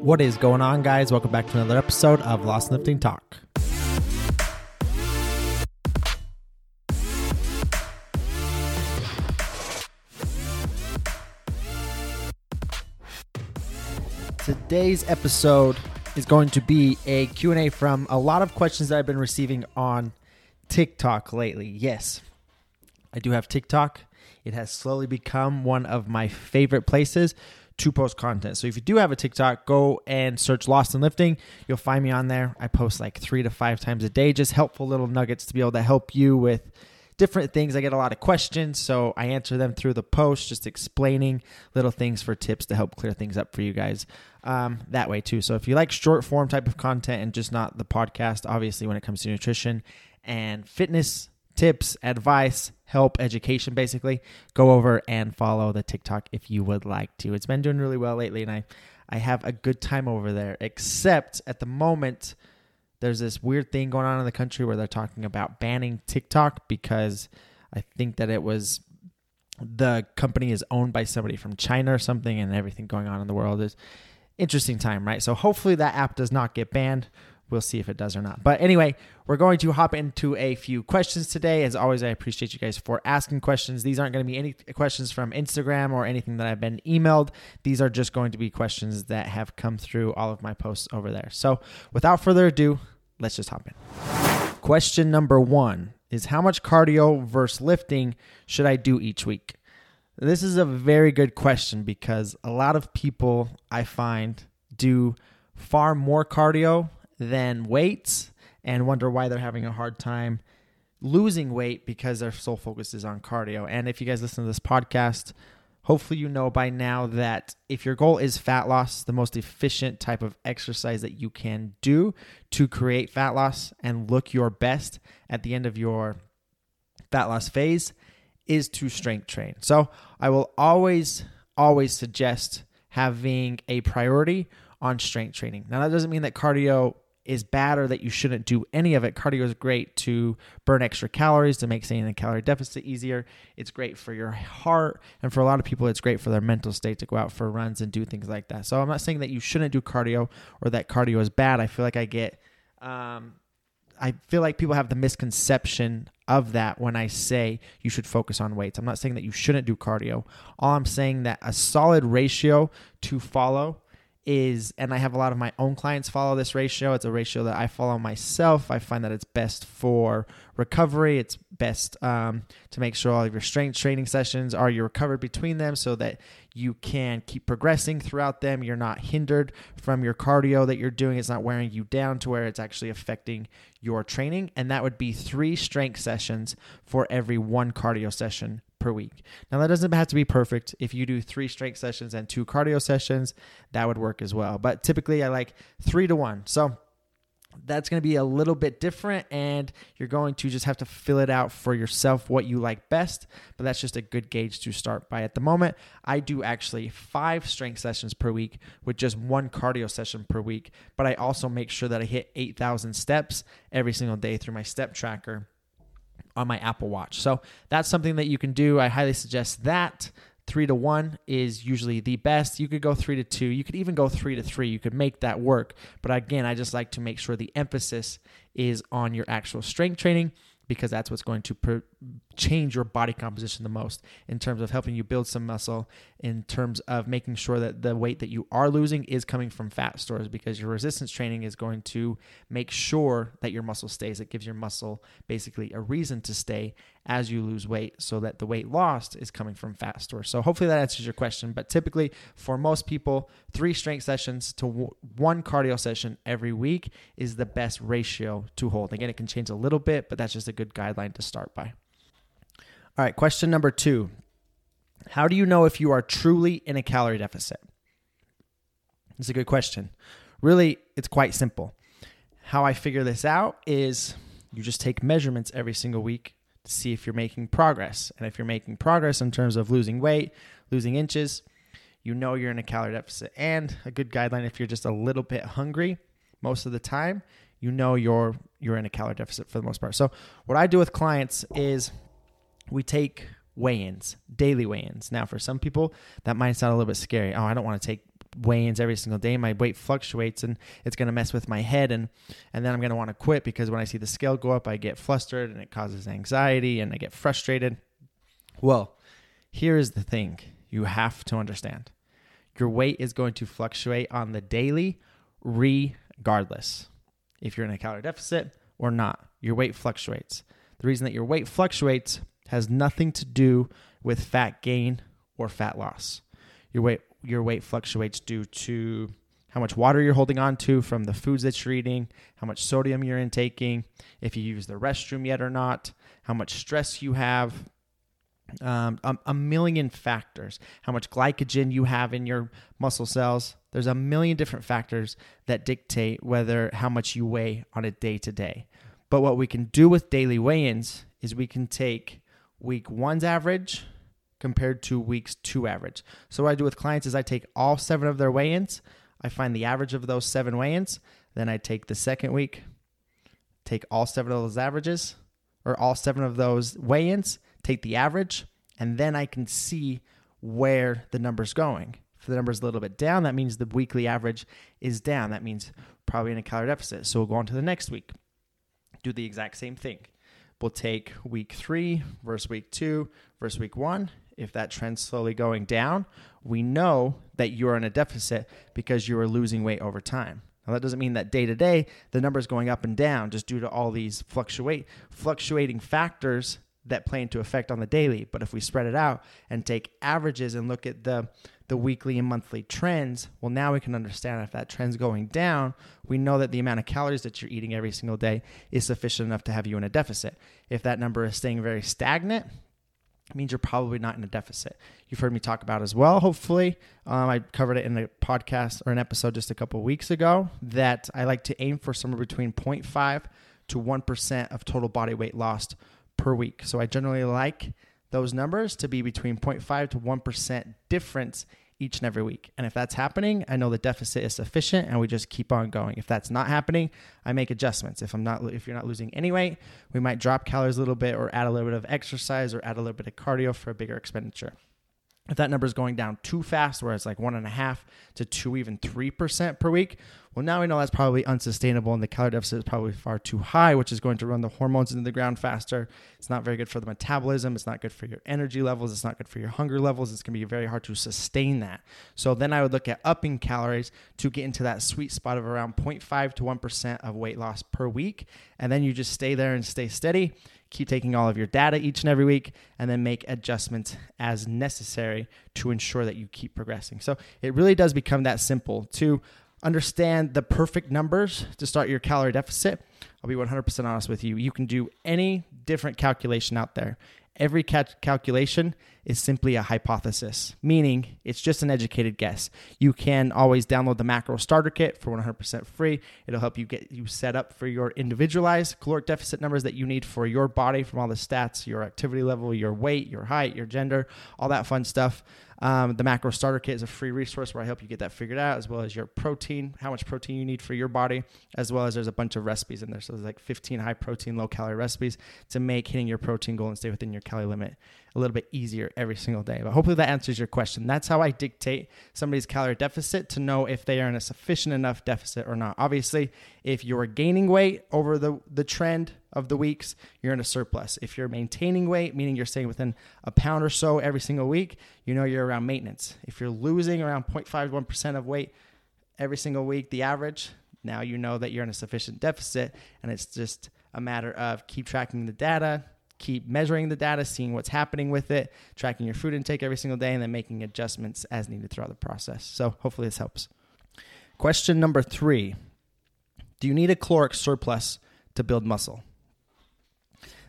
What is going on, guys? Welcome back to another episode of Lost Lifting Talk. Today's episode is going to be a Q&A from a lot of questions that I've been receiving on TikTok lately. Yes, I do have TikTok. It has slowly become one of my favorite places to post content. So if you do have a TikTok, go and search Lost in Lifting. You'll find me on there. I post like three to five times a day, just helpful little nuggets to be able to help you with different things. I get a lot of questions, so I answer them through the post, just explaining little things for tips to help clear things up for you guys um, that way too. So if you like short form type of content and just not the podcast, obviously when it comes to nutrition and fitness tips, advice, help, education, basically, go over and follow the TikTok if you would like to. It's been doing really well lately, and I, I have a good time over there, except at the moment, there's this weird thing going on in the country where they're talking about banning TikTok because I think that it was the company is owned by somebody from China or something, and everything going on in the world is interesting time, right? So hopefully that app does not get banned. We'll see if it does or not. But anyway, we're going to hop into a few questions today. As always, I appreciate you guys for asking questions. These aren't going to be any questions from Instagram or anything that I've been emailed. These are just going to be questions that have come through all of my posts over there. So without further ado, let's just hop in. Question number one is How much cardio versus lifting should I do each week? This is a very good question because a lot of people I find do far more cardio than weights and wonder why they're having a hard time losing weight because their sole focus is on cardio. And if you guys listen to this podcast, hopefully you know by now that if your goal is fat loss, the most efficient type of exercise that you can do to create fat loss and look your best at the end of your fat loss phase is to strength train. So I will always, always suggest having a priority on strength training. Now, that doesn't mean that cardio is bad or that you shouldn't do any of it. Cardio is great to burn extra calories, to make staying in a calorie deficit easier. It's great for your heart. And for a lot of people, it's great for their mental state to go out for runs and do things like that. So I'm not saying that you shouldn't do cardio or that cardio is bad. I feel like I get, um, I feel like people have the misconception of that when I say you should focus on weights. I'm not saying that you shouldn't do cardio. All I'm saying that a solid ratio to follow is, and I have a lot of my own clients follow this ratio. It's a ratio that I follow myself. I find that it's best for recovery. It's best um, to make sure all of your strength training sessions are you recovered between them so that you can keep progressing throughout them. You're not hindered from your cardio that you're doing. It's not wearing you down to where it's actually affecting your training. And that would be three strength sessions for every one cardio session per week. Now, that doesn't have to be perfect. If you do three strength sessions and two cardio sessions, that would work as well. But typically, I like three to one. So, that's going to be a little bit different and you're going to just have to fill it out for yourself what you like best but that's just a good gauge to start by at the moment i do actually five strength sessions per week with just one cardio session per week but i also make sure that i hit 8000 steps every single day through my step tracker on my Apple Watch. So that's something that you can do. I highly suggest that. Three to one is usually the best. You could go three to two. You could even go three to three. You could make that work. But again, I just like to make sure the emphasis is on your actual strength training because that's what's going to change your body composition the most in terms of helping you build some muscle, in terms of making sure that the weight that you are losing is coming from fat stores because your resistance training is going to make sure that your muscle stays. It gives your muscle basically a reason to stay as you lose weight so that the weight lost is coming from fat stores. So hopefully that answers your question. But typically, for most people, three strength sessions to w- one cardio session every week is the best ratio to hold. Again, it can change a little bit, but that's just a good guideline to start by. All right, question number two How do you know if you are truly in a calorie deficit? It's a good question. Really, it's quite simple. How I figure this out is you just take measurements every single week to see if you're making progress. And if you're making progress in terms of losing weight, losing inches, you know you're in a calorie deficit. And a good guideline if you're just a little bit hungry most of the time, you know you're you're in a calorie deficit for the most part. So what I do with clients is we take weigh-ins, daily weigh-ins. Now for some people that might sound a little bit scary. Oh, I don't want to take weigh-ins every single day. My weight fluctuates, and it's going to mess with my head, and and then I'm going to want to quit because when I see the scale go up, I get flustered, and it causes anxiety, and I get frustrated. Well, here is the thing: you have to understand your weight is going to fluctuate on the daily, regardless if you're in a calorie deficit or not. Your weight fluctuates. The reason that your weight fluctuates has nothing to do with fat gain or fat loss. Your weight your weight fluctuates due to how much water you're holding on to from the foods that you're eating, how much sodium you're intaking, if you use the restroom yet or not, how much stress you have, um, a, a, million factors. How much glycogen you have in your muscle cells. There's a million different factors that dictate whether how much you weigh on a day to day. But what we can do with daily weigh-ins is we can take week one's average compared to week's two average. So what I do with clients is I take all seven of their weigh-ins. I find the average of those seven weigh-ins. Then I take the second week, take all seven of those averages or all seven of those weigh-ins take the average, and then I can see where the number's going. If the number's a little bit down, that means the weekly average is down. That means probably in a calorie deficit. So we'll go on to the next week. Do the exact same thing. We'll take week three versus week two versus week one. If that trend's slowly going down, we know that you're in a deficit because you are losing weight over time. Now that doesn't mean that day to day the number is going up and down just due to all these fluctuate fluctuating factors that play into effect on the daily. But if we spread it out and take averages and look at the the weekly and monthly trends, well, now we can understand if that trend's going down, we know that the amount of calories that you're eating every single day is sufficient enough to have you in a deficit. If that number is staying very stagnant, it means you're probably not in a deficit. You've heard me talk about as well, hopefully. Um, I covered it in a podcast or an episode just a couple weeks ago that I like to aim for somewhere between 0.5 to 1% of total body weight lost per week. So I generally like those numbers to be between 0.5 to 1% difference each and every week. And if that's happening, I know the deficit is sufficient and we just keep on going. If that's not happening, I make adjustments. If I'm not if you're not losing any weight, we might drop calories a little bit or add a little bit of exercise or add a little bit of cardio for a bigger expenditure if that number is going down too fast, where it's like one and a half to two, even three percent per week, well, now we know that's probably unsustainable, and the calorie deficit is probably far too high, which is going to run the hormones into the ground faster. It's not very good for the metabolism. It's not good for your energy levels. It's not good for your hunger levels. It's going to be very hard to sustain that. So then I would look at upping calories to get into that sweet spot of around 0.5 to 1% of weight loss per week, and then you just stay there and stay steady keep taking all of your data each and every week, and then make adjustments as necessary to ensure that you keep progressing. So it really does become that simple to understand the perfect numbers to start your calorie deficit. I'll be 100% honest with you. You can do any different calculation out there. Every cal- calculation is simply a hypothesis, meaning it's just an educated guess. You can always download the macro starter kit for 100% free. It'll help you get you set up for your individualized caloric deficit numbers that you need for your body from all the stats, your activity level, your weight, your height, your gender, all that fun stuff. Um, the macro starter kit is a free resource where I help you get that figured out, as well as your protein, how much protein you need for your body, as well as there's a bunch of recipes in there. So there's like 15 high protein, low calorie recipes to make hitting your protein goal and stay within your calorie limit a little bit easier every single day. But hopefully that answers your question. That's how I dictate somebody's calorie deficit to know if they are in a sufficient enough deficit or not. Obviously, if you're gaining weight over the, the trend of the weeks, you're in a surplus. If you're maintaining weight, meaning you're staying within a pound or so every single week, you know you're around maintenance. If you're losing around 0.51% of weight every single week, the average, now you know that you're in a sufficient deficit and it's just a matter of keep tracking the data, keep measuring the data, seeing what's happening with it, tracking your food intake every single day, and then making adjustments as needed throughout the process. So hopefully this helps. Question number three Do you need a caloric surplus to build muscle?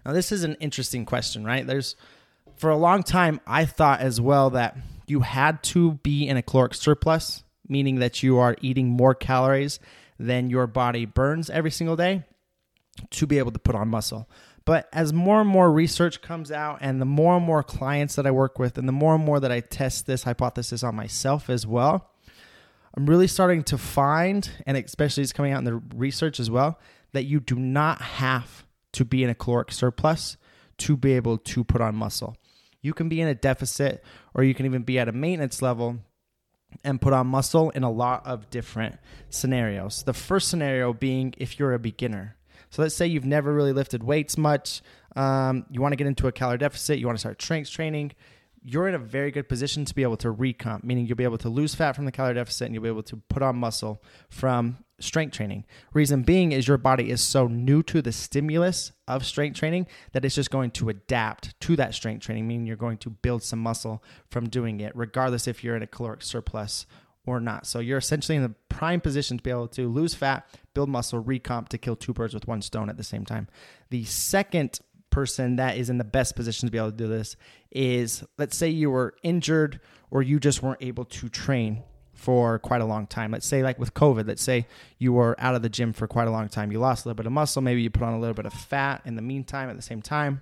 Now, this is an interesting question, right? There's, for a long time, I thought as well that you had to be in a caloric surplus, meaning that you are eating more calories than your body burns every single day to be able to put on muscle. But as more and more research comes out, and the more and more clients that I work with, and the more and more that I test this hypothesis on myself as well, I'm really starting to find, and especially it's coming out in the research as well, that you do not have to be in a caloric surplus to be able to put on muscle. You can be in a deficit, or you can even be at a maintenance level and put on muscle in a lot of different scenarios. The first scenario being if you're a beginner. So let's say you've never really lifted weights much, um, you want to get into a calorie deficit, you want to start strength training. You're in a very good position to be able to recomp, meaning you'll be able to lose fat from the calorie deficit and you'll be able to put on muscle from strength training. Reason being is your body is so new to the stimulus of strength training that it's just going to adapt to that strength training, meaning you're going to build some muscle from doing it, regardless if you're in a caloric surplus or not. So you're essentially in the prime position to be able to lose fat, build muscle, recomp to kill two birds with one stone at the same time. The second person that is in the best position to be able to do this is let's say you were injured or you just weren't able to train for quite a long time. Let's say, like with COVID, let's say you were out of the gym for quite a long time. You lost a little bit of muscle, maybe you put on a little bit of fat in the meantime at the same time,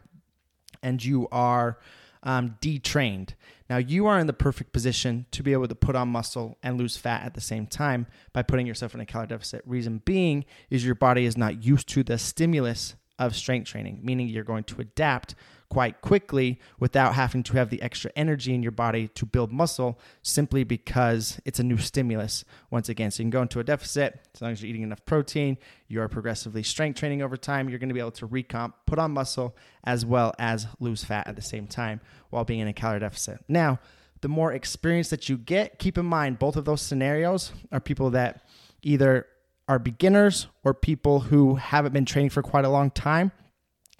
and you are um, detrained. Now, you are in the perfect position to be able to put on muscle and lose fat at the same time by putting yourself in a calorie deficit. Reason being is your body is not used to the stimulus of strength training, meaning you're going to adapt quite quickly without having to have the extra energy in your body to build muscle simply because it's a new stimulus once again. So you can go into a deficit as long as you're eating enough protein, you're progressively strength training over time, you're going to be able to recomp, put on muscle, as well as lose fat at the same time while being in a calorie deficit. Now, the more experience that you get, keep in mind both of those scenarios are people that either are beginners or people who haven't been training for quite a long time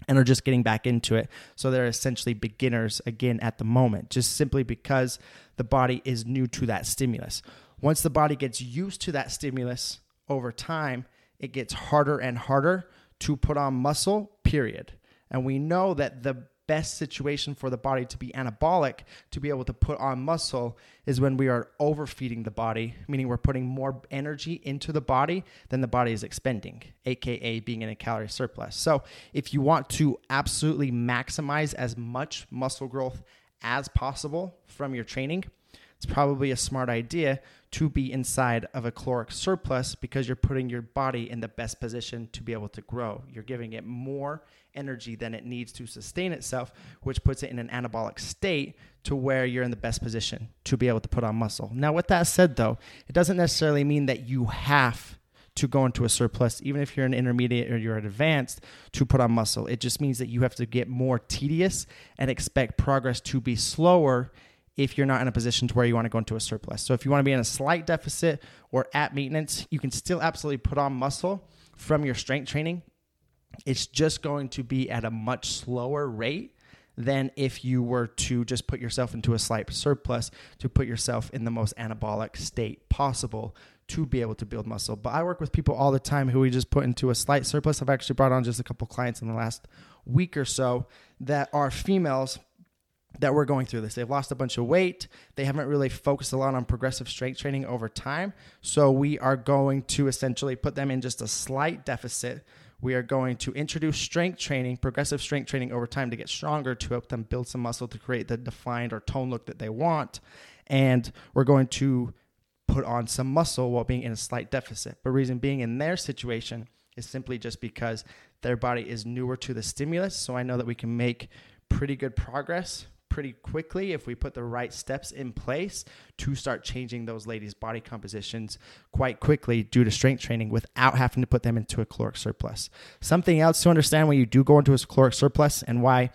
and are just getting back into it. So they're essentially beginners again at the moment, just simply because the body is new to that stimulus. Once the body gets used to that stimulus over time, it gets harder and harder to put on muscle, period. And we know that the best situation for the body to be anabolic, to be able to put on muscle, is when we are overfeeding the body, meaning we're putting more energy into the body than the body is expending, aka being in a calorie surplus. So, if you want to absolutely maximize as much muscle growth as possible from your training, it's probably a smart idea to be inside of a caloric surplus because you're putting your body in the best position to be able to grow. You're giving it more energy than it needs to sustain itself, which puts it in an anabolic state to where you're in the best position to be able to put on muscle. Now, with that said, though, it doesn't necessarily mean that you have to go into a surplus, even if you're an intermediate or you're an advanced, to put on muscle. It just means that you have to get more tedious and expect progress to be slower if you're not in a position to where you want to go into a surplus. So if you want to be in a slight deficit or at maintenance, you can still absolutely put on muscle from your strength training it's just going to be at a much slower rate than if you were to just put yourself into a slight surplus to put yourself in the most anabolic state possible to be able to build muscle. But I work with people all the time who we just put into a slight surplus. I've actually brought on just a couple clients in the last week or so that are females that we're going through this. They've lost a bunch of weight. They haven't really focused a lot on progressive strength training over time. So we are going to essentially put them in just a slight deficit we are going to introduce strength training, progressive strength training over time to get stronger, to help them build some muscle to create the defined or tone look that they want. And we're going to put on some muscle while being in a slight deficit. But reason being in their situation is simply just because their body is newer to the stimulus. So I know that we can make pretty good progress pretty quickly if we put the right steps in place to start changing those ladies' body compositions quite quickly due to strength training without having to put them into a caloric surplus. Something else to understand when you do go into a caloric surplus and why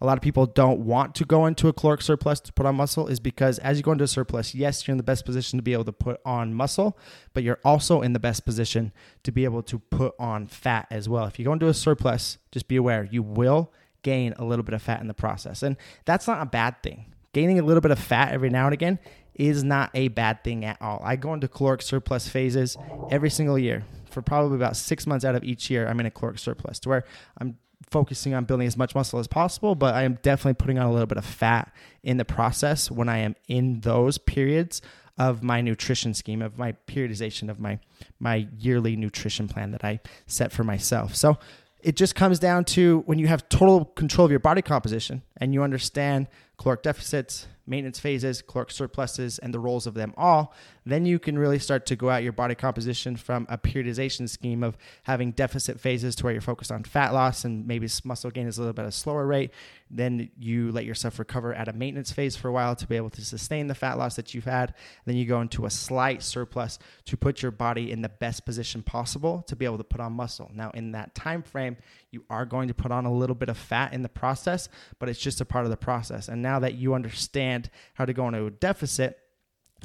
a lot of people don't want to go into a caloric surplus to put on muscle is because as you go into a surplus, yes, you're in the best position to be able to put on muscle, but you're also in the best position to be able to put on fat as well. If you go into a surplus, just be aware you will gain a little bit of fat in the process. And that's not a bad thing. Gaining a little bit of fat every now and again is not a bad thing at all. I go into caloric surplus phases every single year. For probably about six months out of each year, I'm in a caloric surplus to where I'm focusing on building as much muscle as possible, but I am definitely putting on a little bit of fat in the process when I am in those periods of my nutrition scheme, of my periodization of my my yearly nutrition plan that I set for myself. So it just comes down to when you have total control of your body composition and you understand caloric deficits, maintenance phases, caloric surpluses, and the roles of them all, then you can really start to go out your body composition from a periodization scheme of having deficit phases to where you're focused on fat loss and maybe muscle gain is a little bit of a slower rate. Then you let yourself recover at a maintenance phase for a while to be able to sustain the fat loss that you've had. Then you go into a slight surplus to put your body in the best position possible to be able to put on muscle. Now, in that time frame, you are going to put on a little bit of fat in the process, but it's just a part of the process. And now that you understand how to go into a deficit,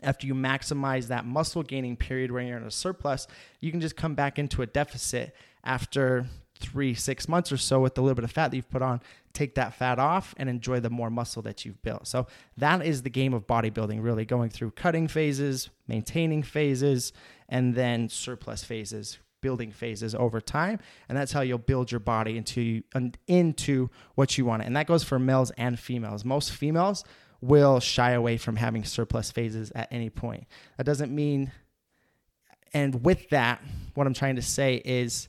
after you maximize that muscle gaining period where you're in a surplus, you can just come back into a deficit after three, six months or so with the little bit of fat that you've put on, take that fat off and enjoy the more muscle that you've built. So that is the game of bodybuilding, really going through cutting phases, maintaining phases, and then surplus phases, building phases over time. And that's how you'll build your body into, into what you want. And that goes for males and females. Most females will shy away from having surplus phases at any point. That doesn't mean, and with that, what I'm trying to say is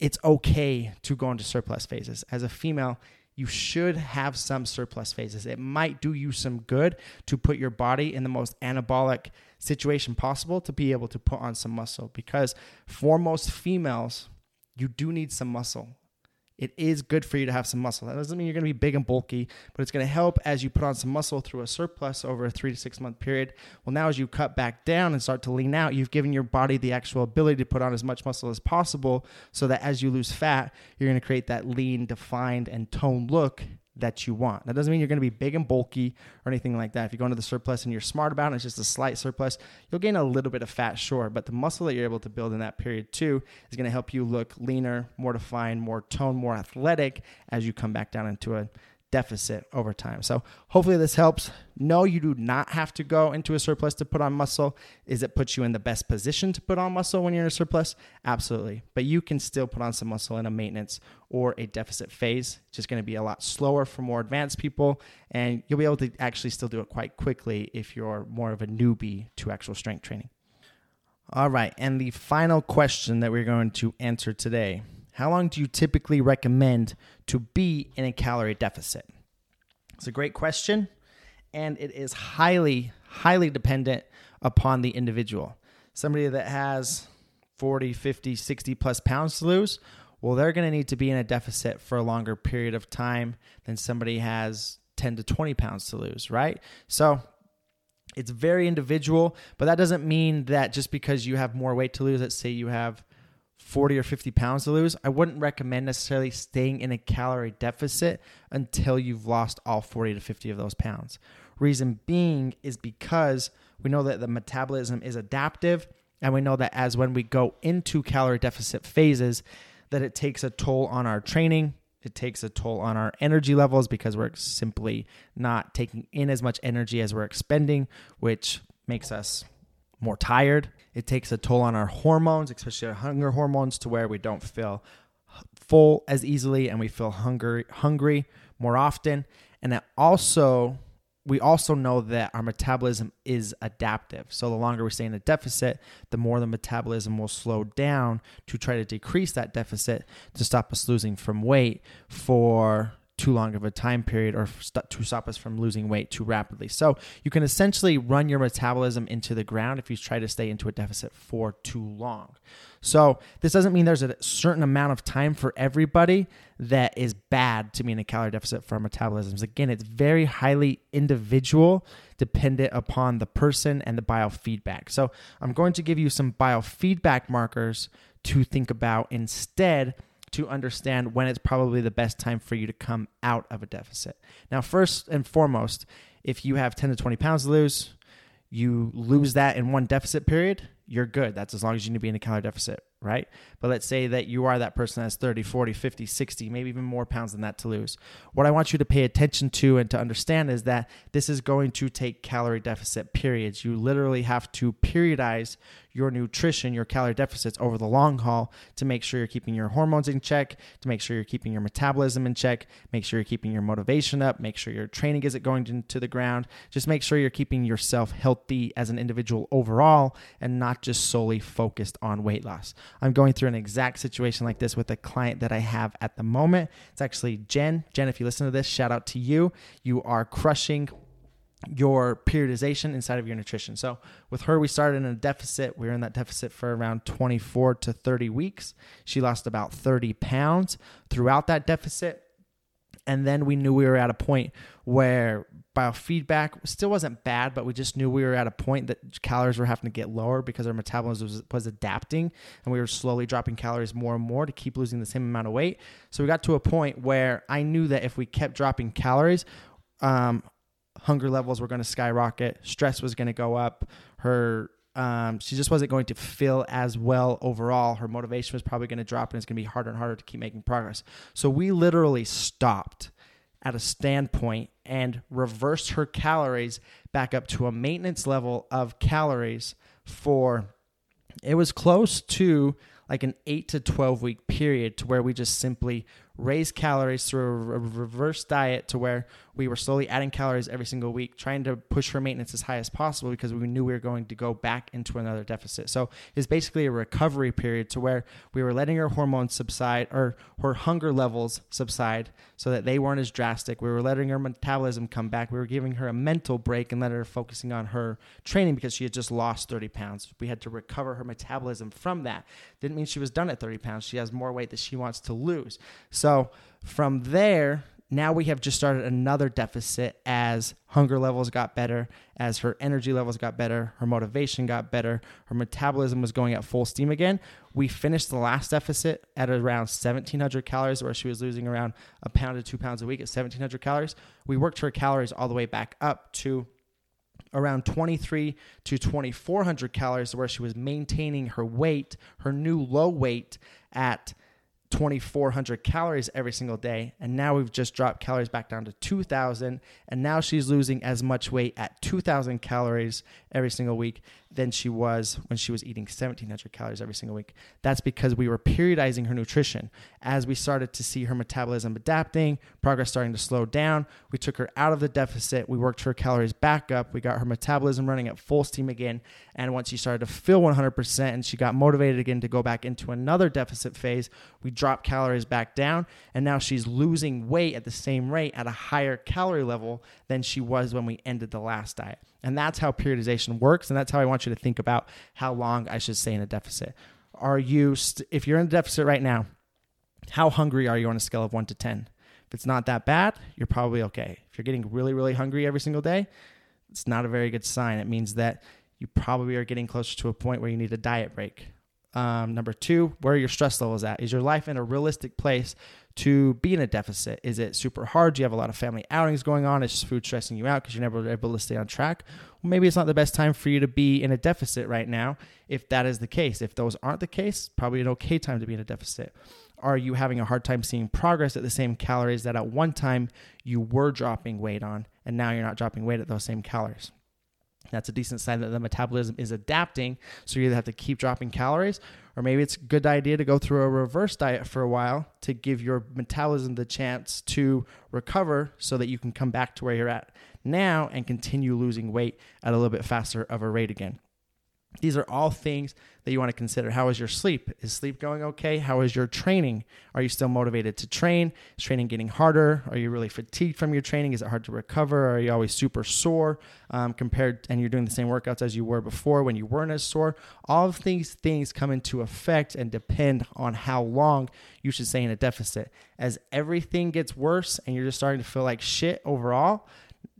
it's okay to go into surplus phases. As a female, you should have some surplus phases. It might do you some good to put your body in the most anabolic situation possible to be able to put on some muscle because for most females, you do need some muscle it is good for you to have some muscle. That doesn't mean you're going to be big and bulky, but it's going to help as you put on some muscle through a surplus over a three to six month period. Well, now as you cut back down and start to lean out, you've given your body the actual ability to put on as much muscle as possible so that as you lose fat, you're going to create that lean, defined, and toned look that you want. That doesn't mean you're going to be big and bulky or anything like that. If you go into the surplus and you're smart about it, it's just a slight surplus, you'll gain a little bit of fat, sure, but the muscle that you're able to build in that period too is going to help you look leaner, more defined, more toned, more athletic as you come back down into a deficit over time. So hopefully this helps. No, you do not have to go into a surplus to put on muscle. Is it puts you in the best position to put on muscle when you're in a surplus? Absolutely. But you can still put on some muscle in a maintenance or a deficit phase. It's just going to be a lot slower for more advanced people and you'll be able to actually still do it quite quickly if you're more of a newbie to actual strength training. All right, and the final question that we're going to answer today how long do you typically recommend to be in a calorie deficit? It's a great question, and it is highly, highly dependent upon the individual. Somebody that has 40, 50, 60 plus pounds to lose, well, they're going to need to be in a deficit for a longer period of time than somebody has 10 to 20 pounds to lose, right? So it's very individual, but that doesn't mean that just because you have more weight to lose, let's say you have 40 or 50 pounds to lose, I wouldn't recommend necessarily staying in a calorie deficit until you've lost all 40 to 50 of those pounds. Reason being is because we know that the metabolism is adaptive and we know that as when we go into calorie deficit phases that it takes a toll on our training, it takes a toll on our energy levels because we're simply not taking in as much energy as we're expending, which makes us more tired. It takes a toll on our hormones, especially our hunger hormones, to where we don't feel full as easily and we feel hungry hungry more often. And it also we also know that our metabolism is adaptive. So the longer we stay in a deficit, the more the metabolism will slow down to try to decrease that deficit to stop us losing from weight for too long of a time period or st- to stop us from losing weight too rapidly. So you can essentially run your metabolism into the ground if you try to stay into a deficit for too long. So this doesn't mean there's a certain amount of time for everybody that is bad to be in a calorie deficit for metabolisms. Again, it's very highly individual, dependent upon the person and the biofeedback. So I'm going to give you some biofeedback markers to think about instead to understand when it's probably the best time for you to come out of a deficit. Now, first and foremost, if you have 10 to 20 pounds to lose, you lose that in one deficit period, you're good. That's as long as you need to be in a calorie deficit, right? But let's say that you are that person that's 30, 40, 50, 60, maybe even more pounds than that to lose. What I want you to pay attention to and to understand is that this is going to take calorie deficit periods. You literally have to periodize your nutrition, your calorie deficits over the long haul to make sure you're keeping your hormones in check, to make sure you're keeping your metabolism in check, make sure you're keeping your motivation up, make sure your training isn't going into the ground. Just make sure you're keeping yourself healthy as an individual overall and not just solely focused on weight loss. I'm going through an exact situation like this with a client that I have at the moment. It's actually Jen. Jen, if you listen to this, shout out to you. You are crushing your periodization inside of your nutrition. So with her, we started in a deficit. We were in that deficit for around 24 to 30 weeks. She lost about 30 pounds throughout that deficit. And then we knew we were at a point where biofeedback still wasn't bad, but we just knew we were at a point that calories were having to get lower because our metabolism was, was adapting and we were slowly dropping calories more and more to keep losing the same amount of weight. So we got to a point where I knew that if we kept dropping calories, um, hunger levels were going to skyrocket, stress was going to go up, her um, she just wasn't going to feel as well overall. Her motivation was probably going to drop, and it's going to be harder and harder to keep making progress. So we literally stopped at a standpoint and reversed her calories back up to a maintenance level of calories for it was close to like an 8 to 12 week period to where we just simply raise calories through a reverse diet to where we were slowly adding calories every single week, trying to push her maintenance as high as possible because we knew we were going to go back into another deficit. So it's basically a recovery period to where we were letting her hormones subside or her hunger levels subside so that they weren't as drastic. We were letting her metabolism come back. We were giving her a mental break and let her focusing on her training because she had just lost 30 pounds. We had to recover her metabolism from that. Didn't mean she was done at 30 pounds. She has more weight that she wants to lose. So from there, now we have just started another deficit as hunger levels got better, as her energy levels got better, her motivation got better, her metabolism was going at full steam again. We finished the last deficit at around 1700 calories, where she was losing around a pound to two pounds a week at 1700 calories. We worked her calories all the way back up to around 23 to 2400 calories, where she was maintaining her weight, her new low weight at 2400 calories every single day and now we've just dropped calories back down to 2000 and now she's losing as much weight at 2000 calories every single week than she was when she was eating 1700 calories every single week. That's because we were periodizing her nutrition. As we started to see her metabolism adapting, progress starting to slow down, we took her out of the deficit. We worked her calories back up. We got her metabolism running at full steam again. And once she started to feel 100% and she got motivated again to go back into another deficit phase, we dropped calories back down. And now she's losing weight at the same rate at a higher calorie level than she was when we ended the last diet. And that's how periodization works. And that's how I want you to think about how long I should stay in a deficit. Are you, st- if you're in a deficit right now, how hungry are you on a scale of one to 10? If it's not that bad, you're probably okay. If you're getting really, really hungry every single day, it's not a very good sign. It means that you probably are getting closer to a point where you need a diet break. Um, number two, where your stress levels at? Is your life in a realistic place to be in a deficit? Is it super hard? Do you have a lot of family outings going on? Is food stressing you out because you're never able to stay on track? Well, maybe it's not the best time for you to be in a deficit right now if that is the case. If those aren't the case, probably an okay time to be in a deficit. Are you having a hard time seeing progress at the same calories that at one time you were dropping weight on and now you're not dropping weight at those same calories? That's a decent sign that the metabolism is adapting. So you either have to keep dropping calories, or maybe it's a good idea to go through a reverse diet for a while to give your metabolism the chance to recover so that you can come back to where you're at now and continue losing weight at a little bit faster of a rate again. These are all things that you want to consider. How is your sleep? Is sleep going okay? How is your training? Are you still motivated to train? Is training getting harder? Are you really fatigued from your training? Is it hard to recover? Are you always super sore um, compared and you're doing the same workouts as you were before when you weren't as sore? All of these things come into effect and depend on how long you should stay in a deficit. As everything gets worse and you're just starting to feel like shit overall,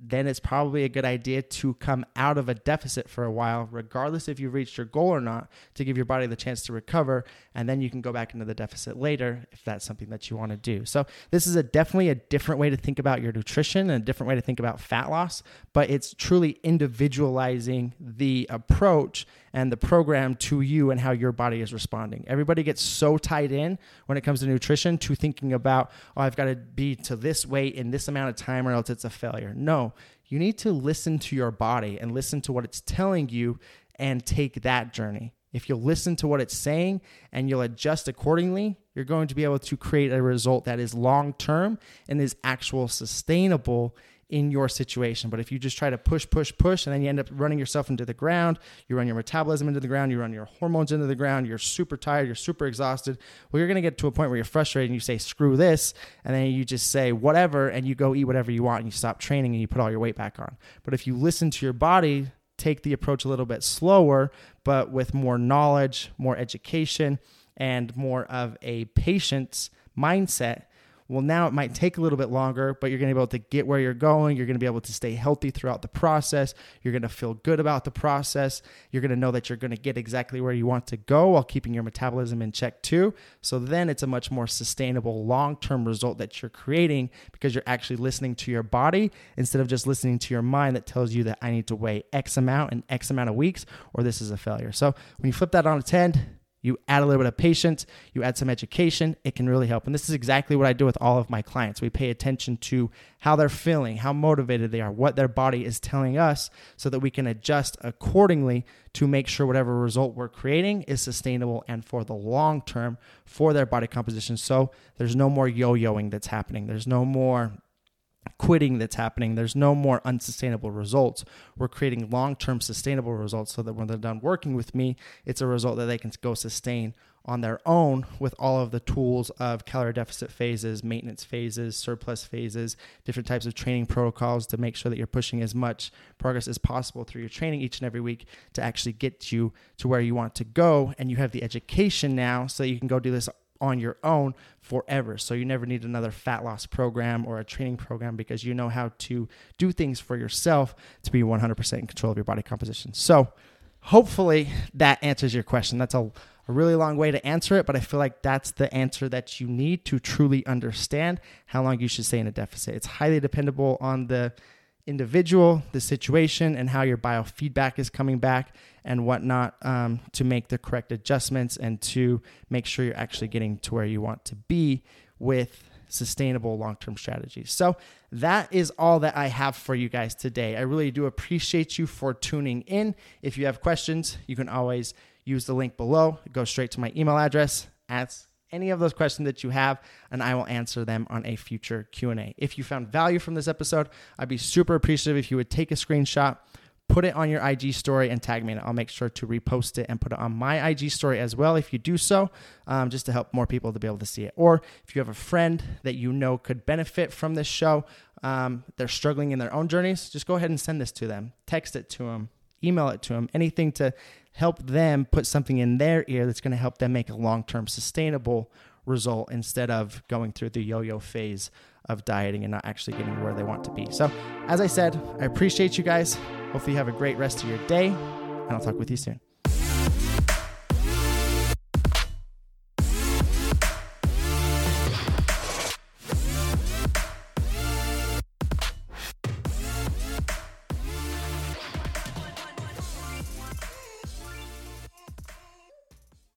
then it's probably a good idea to come out of a deficit for a while, regardless if you've reached your goal or not, to give your body the chance to recover. And then you can go back into the deficit later if that's something that you want to do. So, this is a definitely a different way to think about your nutrition and a different way to think about fat loss, but it's truly individualizing the approach and the program to you and how your body is responding. Everybody gets so tied in when it comes to nutrition to thinking about, oh, I've got to be to this weight in this amount of time or else it's a failure. No, you need to listen to your body and listen to what it's telling you and take that journey. If you'll listen to what it's saying and you'll adjust accordingly, you're going to be able to create a result that is long term and is actual sustainable in your situation. But if you just try to push, push, push, and then you end up running yourself into the ground, you run your metabolism into the ground, you run your hormones into the ground, you're super tired, you're super exhausted. Well, you're going to get to a point where you're frustrated and you say, screw this. And then you just say, whatever, and you go eat whatever you want and you stop training and you put all your weight back on. But if you listen to your body, take the approach a little bit slower, but with more knowledge, more education, and more of a patience mindset, Well, now it might take a little bit longer, but you're going to be able to get where you're going. You're going to be able to stay healthy throughout the process. You're going to feel good about the process. You're going to know that you're going to get exactly where you want to go while keeping your metabolism in check too. So then it's a much more sustainable long term result that you're creating because you're actually listening to your body instead of just listening to your mind that tells you that I need to weigh X amount in X amount of weeks or this is a failure. So when you flip that on its head, you add a little bit of patience, you add some education, it can really help. And this is exactly what I do with all of my clients. We pay attention to how they're feeling, how motivated they are, what their body is telling us, so that we can adjust accordingly to make sure whatever result we're creating is sustainable and for the long term for their body composition. So there's no more yo yoing that's happening, there's no more quitting that's happening. There's no more unsustainable results. We're creating long term sustainable results so that when they're done working with me, it's a result that they can go sustain on their own with all of the tools of calorie deficit phases, maintenance phases, surplus phases, different types of training protocols to make sure that you're pushing as much progress as possible through your training each and every week to actually get you to where you want to go. And you have the education now so you can go do this on your own forever. So you never need another fat loss program or a training program because you know how to do things for yourself to be 100% in control of your body composition. So hopefully that answers your question. That's a, a really long way to answer it, but I feel like that's the answer that you need to truly understand how long you should stay in a deficit. It's highly dependable on the individual, the situation, and how your biofeedback is coming back and whatnot um, to make the correct adjustments and to make sure you're actually getting to where you want to be with sustainable long term strategies. So, that is all that I have for you guys today. I really do appreciate you for tuning in. If you have questions, you can always use the link below, go straight to my email address, ask any of those questions that you have and I will answer them on a future Q&A. If you found value from this episode, I'd be super appreciative if you would take a screenshot put it on your IG story and tag me and. I'll make sure to repost it and put it on my IG story as well if you do so, um, just to help more people to be able to see it. Or if you have a friend that you know could benefit from this show, um, they're struggling in their own journeys, just go ahead and send this to them. Text it to them, email it to them, anything to help them put something in their ear that's going to help them make a long term sustainable result instead of going through the yo yo phase of dieting and not actually getting where they want to be. So, as I said, I appreciate you guys. Hopefully, you have a great rest of your day, and I'll talk with you soon.